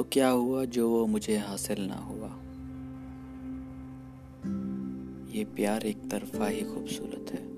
तो क्या हुआ जो वो मुझे हासिल ना हुआ? ये प्यार एक तरफा ही खूबसूरत है।